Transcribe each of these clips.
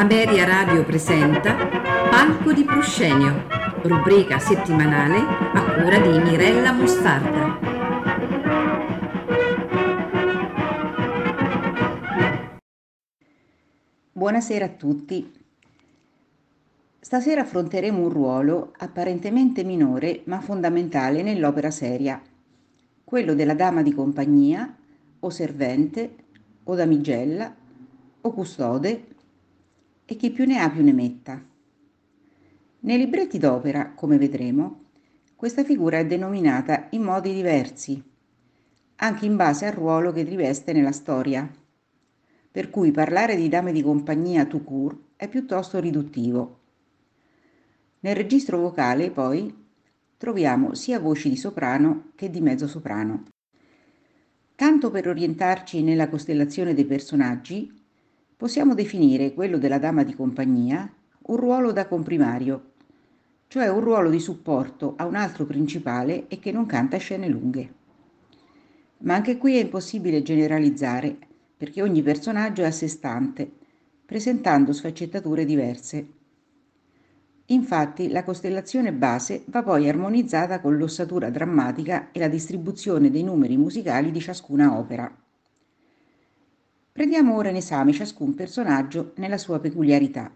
Ameria Radio presenta Palco di Proscenio, rubrica settimanale a cura di Mirella Mostarda. Buonasera a tutti. Stasera affronteremo un ruolo apparentemente minore ma fondamentale nell'opera seria, quello della dama di compagnia o servente o damigella o custode e chi più ne ha più ne metta. Nei libretti d'opera, come vedremo, questa figura è denominata in modi diversi, anche in base al ruolo che riveste nella storia, per cui parlare di dame di compagnia tout court è piuttosto riduttivo. Nel registro vocale, poi, troviamo sia voci di soprano che di mezzosoprano. Tanto per orientarci nella costellazione dei personaggi, possiamo definire quello della dama di compagnia un ruolo da comprimario, cioè un ruolo di supporto a un altro principale e che non canta scene lunghe. Ma anche qui è impossibile generalizzare, perché ogni personaggio è a sé stante, presentando sfaccettature diverse. Infatti la costellazione base va poi armonizzata con l'ossatura drammatica e la distribuzione dei numeri musicali di ciascuna opera. Prendiamo ora in esame ciascun personaggio nella sua peculiarità.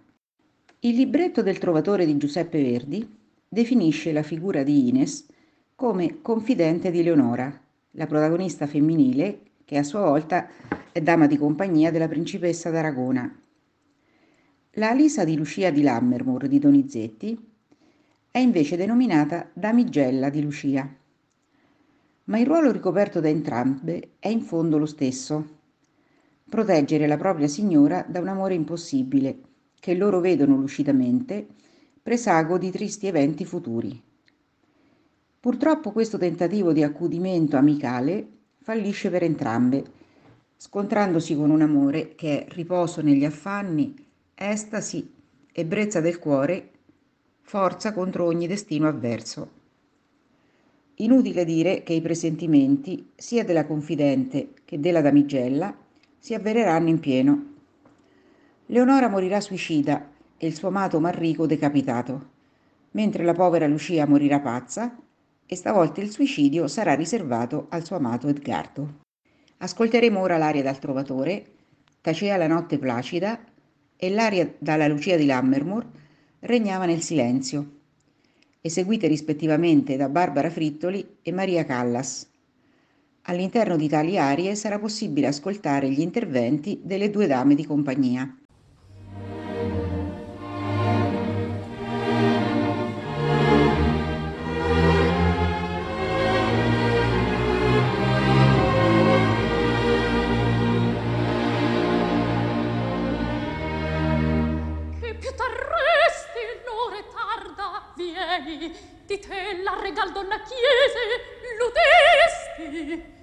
Il libretto del Trovatore di Giuseppe Verdi definisce la figura di Ines come confidente di Leonora, la protagonista femminile che a sua volta è dama di compagnia della principessa d'Aragona. La Alisa di Lucia di Lammermoor di Donizetti è invece denominata damigella di Lucia. Ma il ruolo ricoperto da entrambe è in fondo lo stesso, proteggere la propria signora da un amore impossibile, che loro vedono lucidamente, presago di tristi eventi futuri. Purtroppo questo tentativo di accudimento amicale fallisce per entrambe, scontrandosi con un amore che è riposo negli affanni, estasi, ebbrezza del cuore, forza contro ogni destino avverso. Inutile dire che i presentimenti, sia della confidente che della damigella, si avvereranno in pieno. Leonora morirà suicida e il suo amato Marrico decapitato, mentre la povera Lucia morirà pazza e stavolta il suicidio sarà riservato al suo amato Edgardo. Ascolteremo ora l'aria dal Trovatore, Tacea la notte placida e l'aria dalla Lucia di Lammermoor regnava nel silenzio, eseguite rispettivamente da Barbara Frittoli e Maria Callas. All'interno di tali arie sarà possibile ascoltare gli interventi delle due dame di compagnia. di te la regal donna chiese ludesti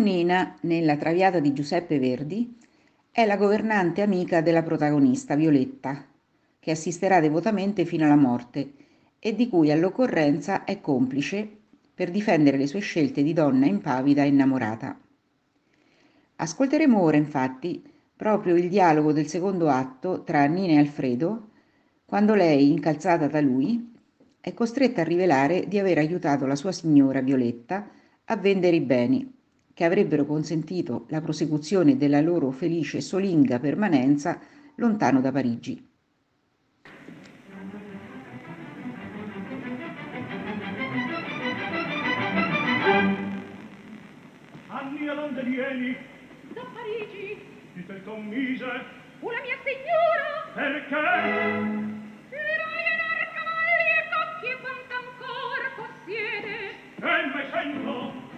Giovannina, nella Traviata di Giuseppe Verdi, è la governante amica della protagonista, Violetta, che assisterà devotamente fino alla morte e di cui all'occorrenza è complice per difendere le sue scelte di donna impavida e innamorata. Ascolteremo ora, infatti, proprio il dialogo del secondo atto tra Nina e Alfredo, quando lei, incalzata da lui, è costretta a rivelare di aver aiutato la sua signora Violetta a vendere i beni che avrebbero consentito la prosecuzione della loro felice e solinga permanenza lontano da Parigi. Anni a Londra vieni? Da Parigi? Chi te commise? Una mia signora? Perché? che quanto ancora possiede E me sento?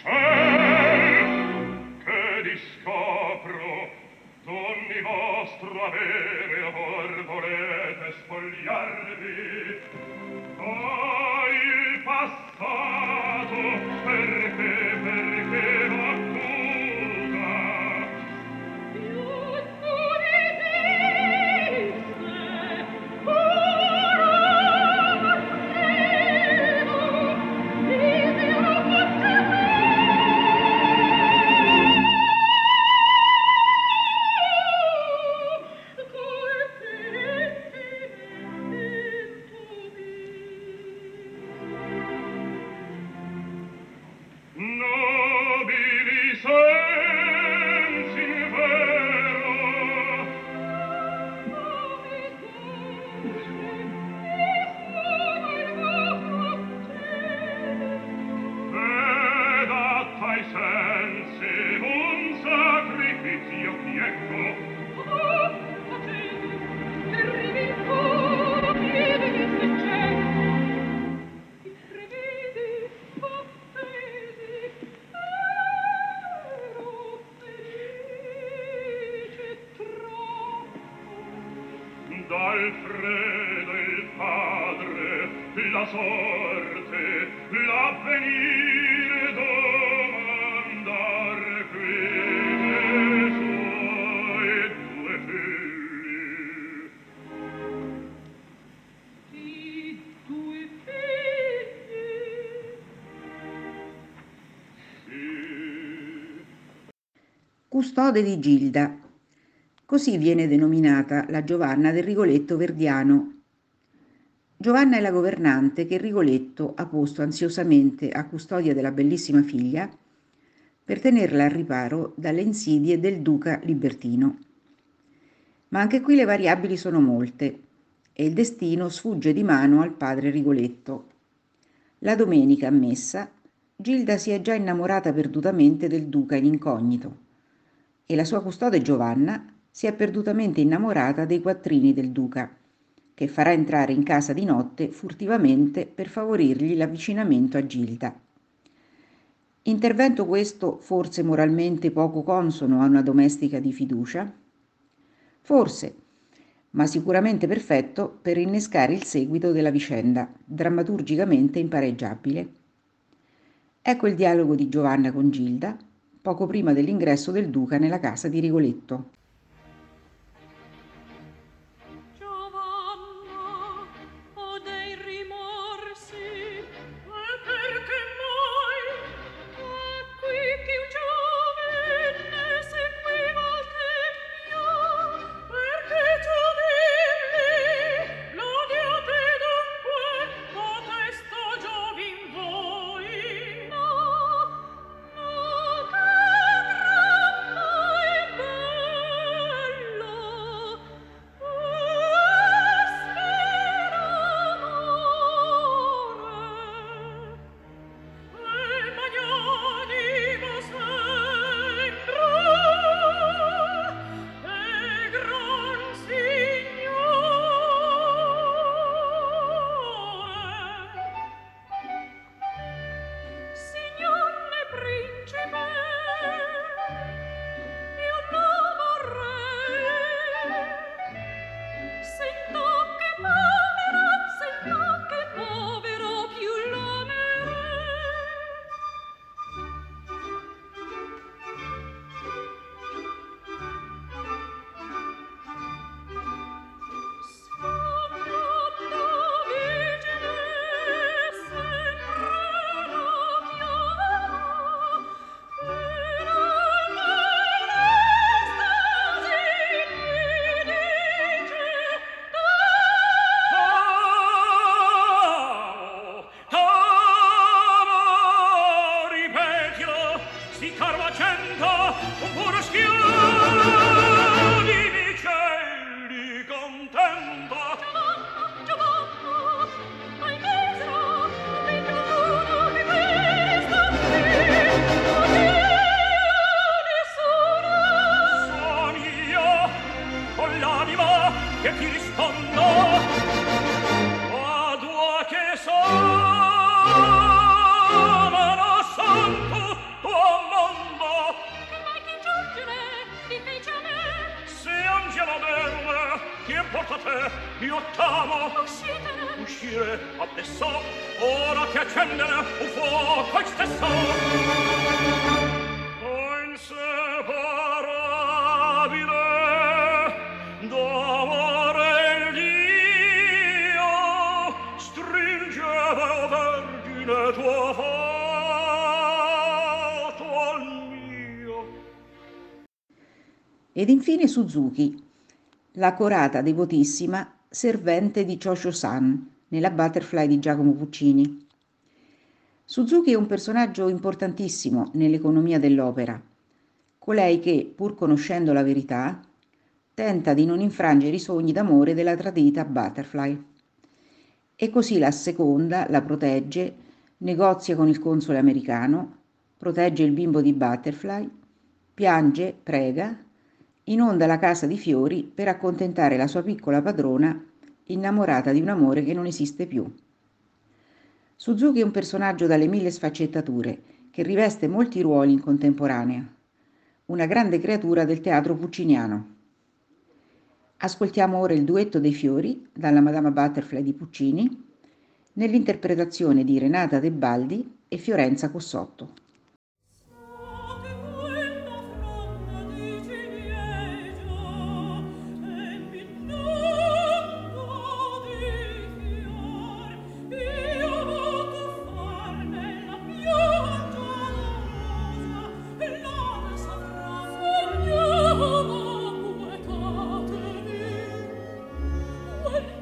Sure. Custode di Gilda. Così viene denominata la Giovanna del Rigoletto Verdiano. Giovanna è la governante che Rigoletto ha posto ansiosamente a custodia della bellissima figlia per tenerla al riparo dalle insidie del duca libertino. Ma anche qui le variabili sono molte e il destino sfugge di mano al padre Rigoletto. La domenica a messa, Gilda si è già innamorata perdutamente del duca in incognito e la sua custode Giovanna si è perdutamente innamorata dei quattrini del duca, che farà entrare in casa di notte furtivamente per favorirgli l'avvicinamento a Gilda. Intervento questo forse moralmente poco consono a una domestica di fiducia? Forse, ma sicuramente perfetto per innescare il seguito della vicenda, drammaturgicamente impareggiabile. Ecco il dialogo di Giovanna con Gilda, poco prima dell'ingresso del duca nella casa di Rigoletto. Suzuki, la corata devotissima servente di Chosho-san nella Butterfly di Giacomo Puccini. Suzuki è un personaggio importantissimo nell'economia dell'opera, colei che, pur conoscendo la verità, tenta di non infrangere i sogni d'amore della tradita Butterfly. E così la seconda la protegge, negozia con il console americano, protegge il bimbo di Butterfly, piange, prega inonda la casa di fiori per accontentare la sua piccola padrona innamorata di un amore che non esiste più. Suzuki è un personaggio dalle mille sfaccettature che riveste molti ruoli in contemporanea, una grande creatura del teatro pucciniano. Ascoltiamo ora il duetto dei fiori dalla Madama Butterfly di Puccini nell'interpretazione di Renata Tebaldi e Fiorenza Cossotto. 我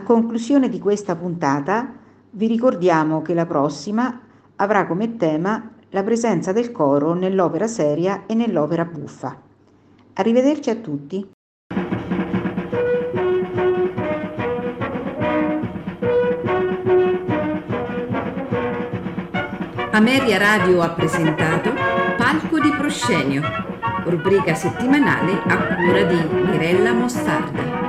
A conclusione di questa puntata vi ricordiamo che la prossima avrà come tema la presenza del coro nell'opera seria e nell'opera buffa. Arrivederci a tutti. Ameria Radio ha presentato Palco di Proscenio, rubrica settimanale a cura di Mirella Mostarda.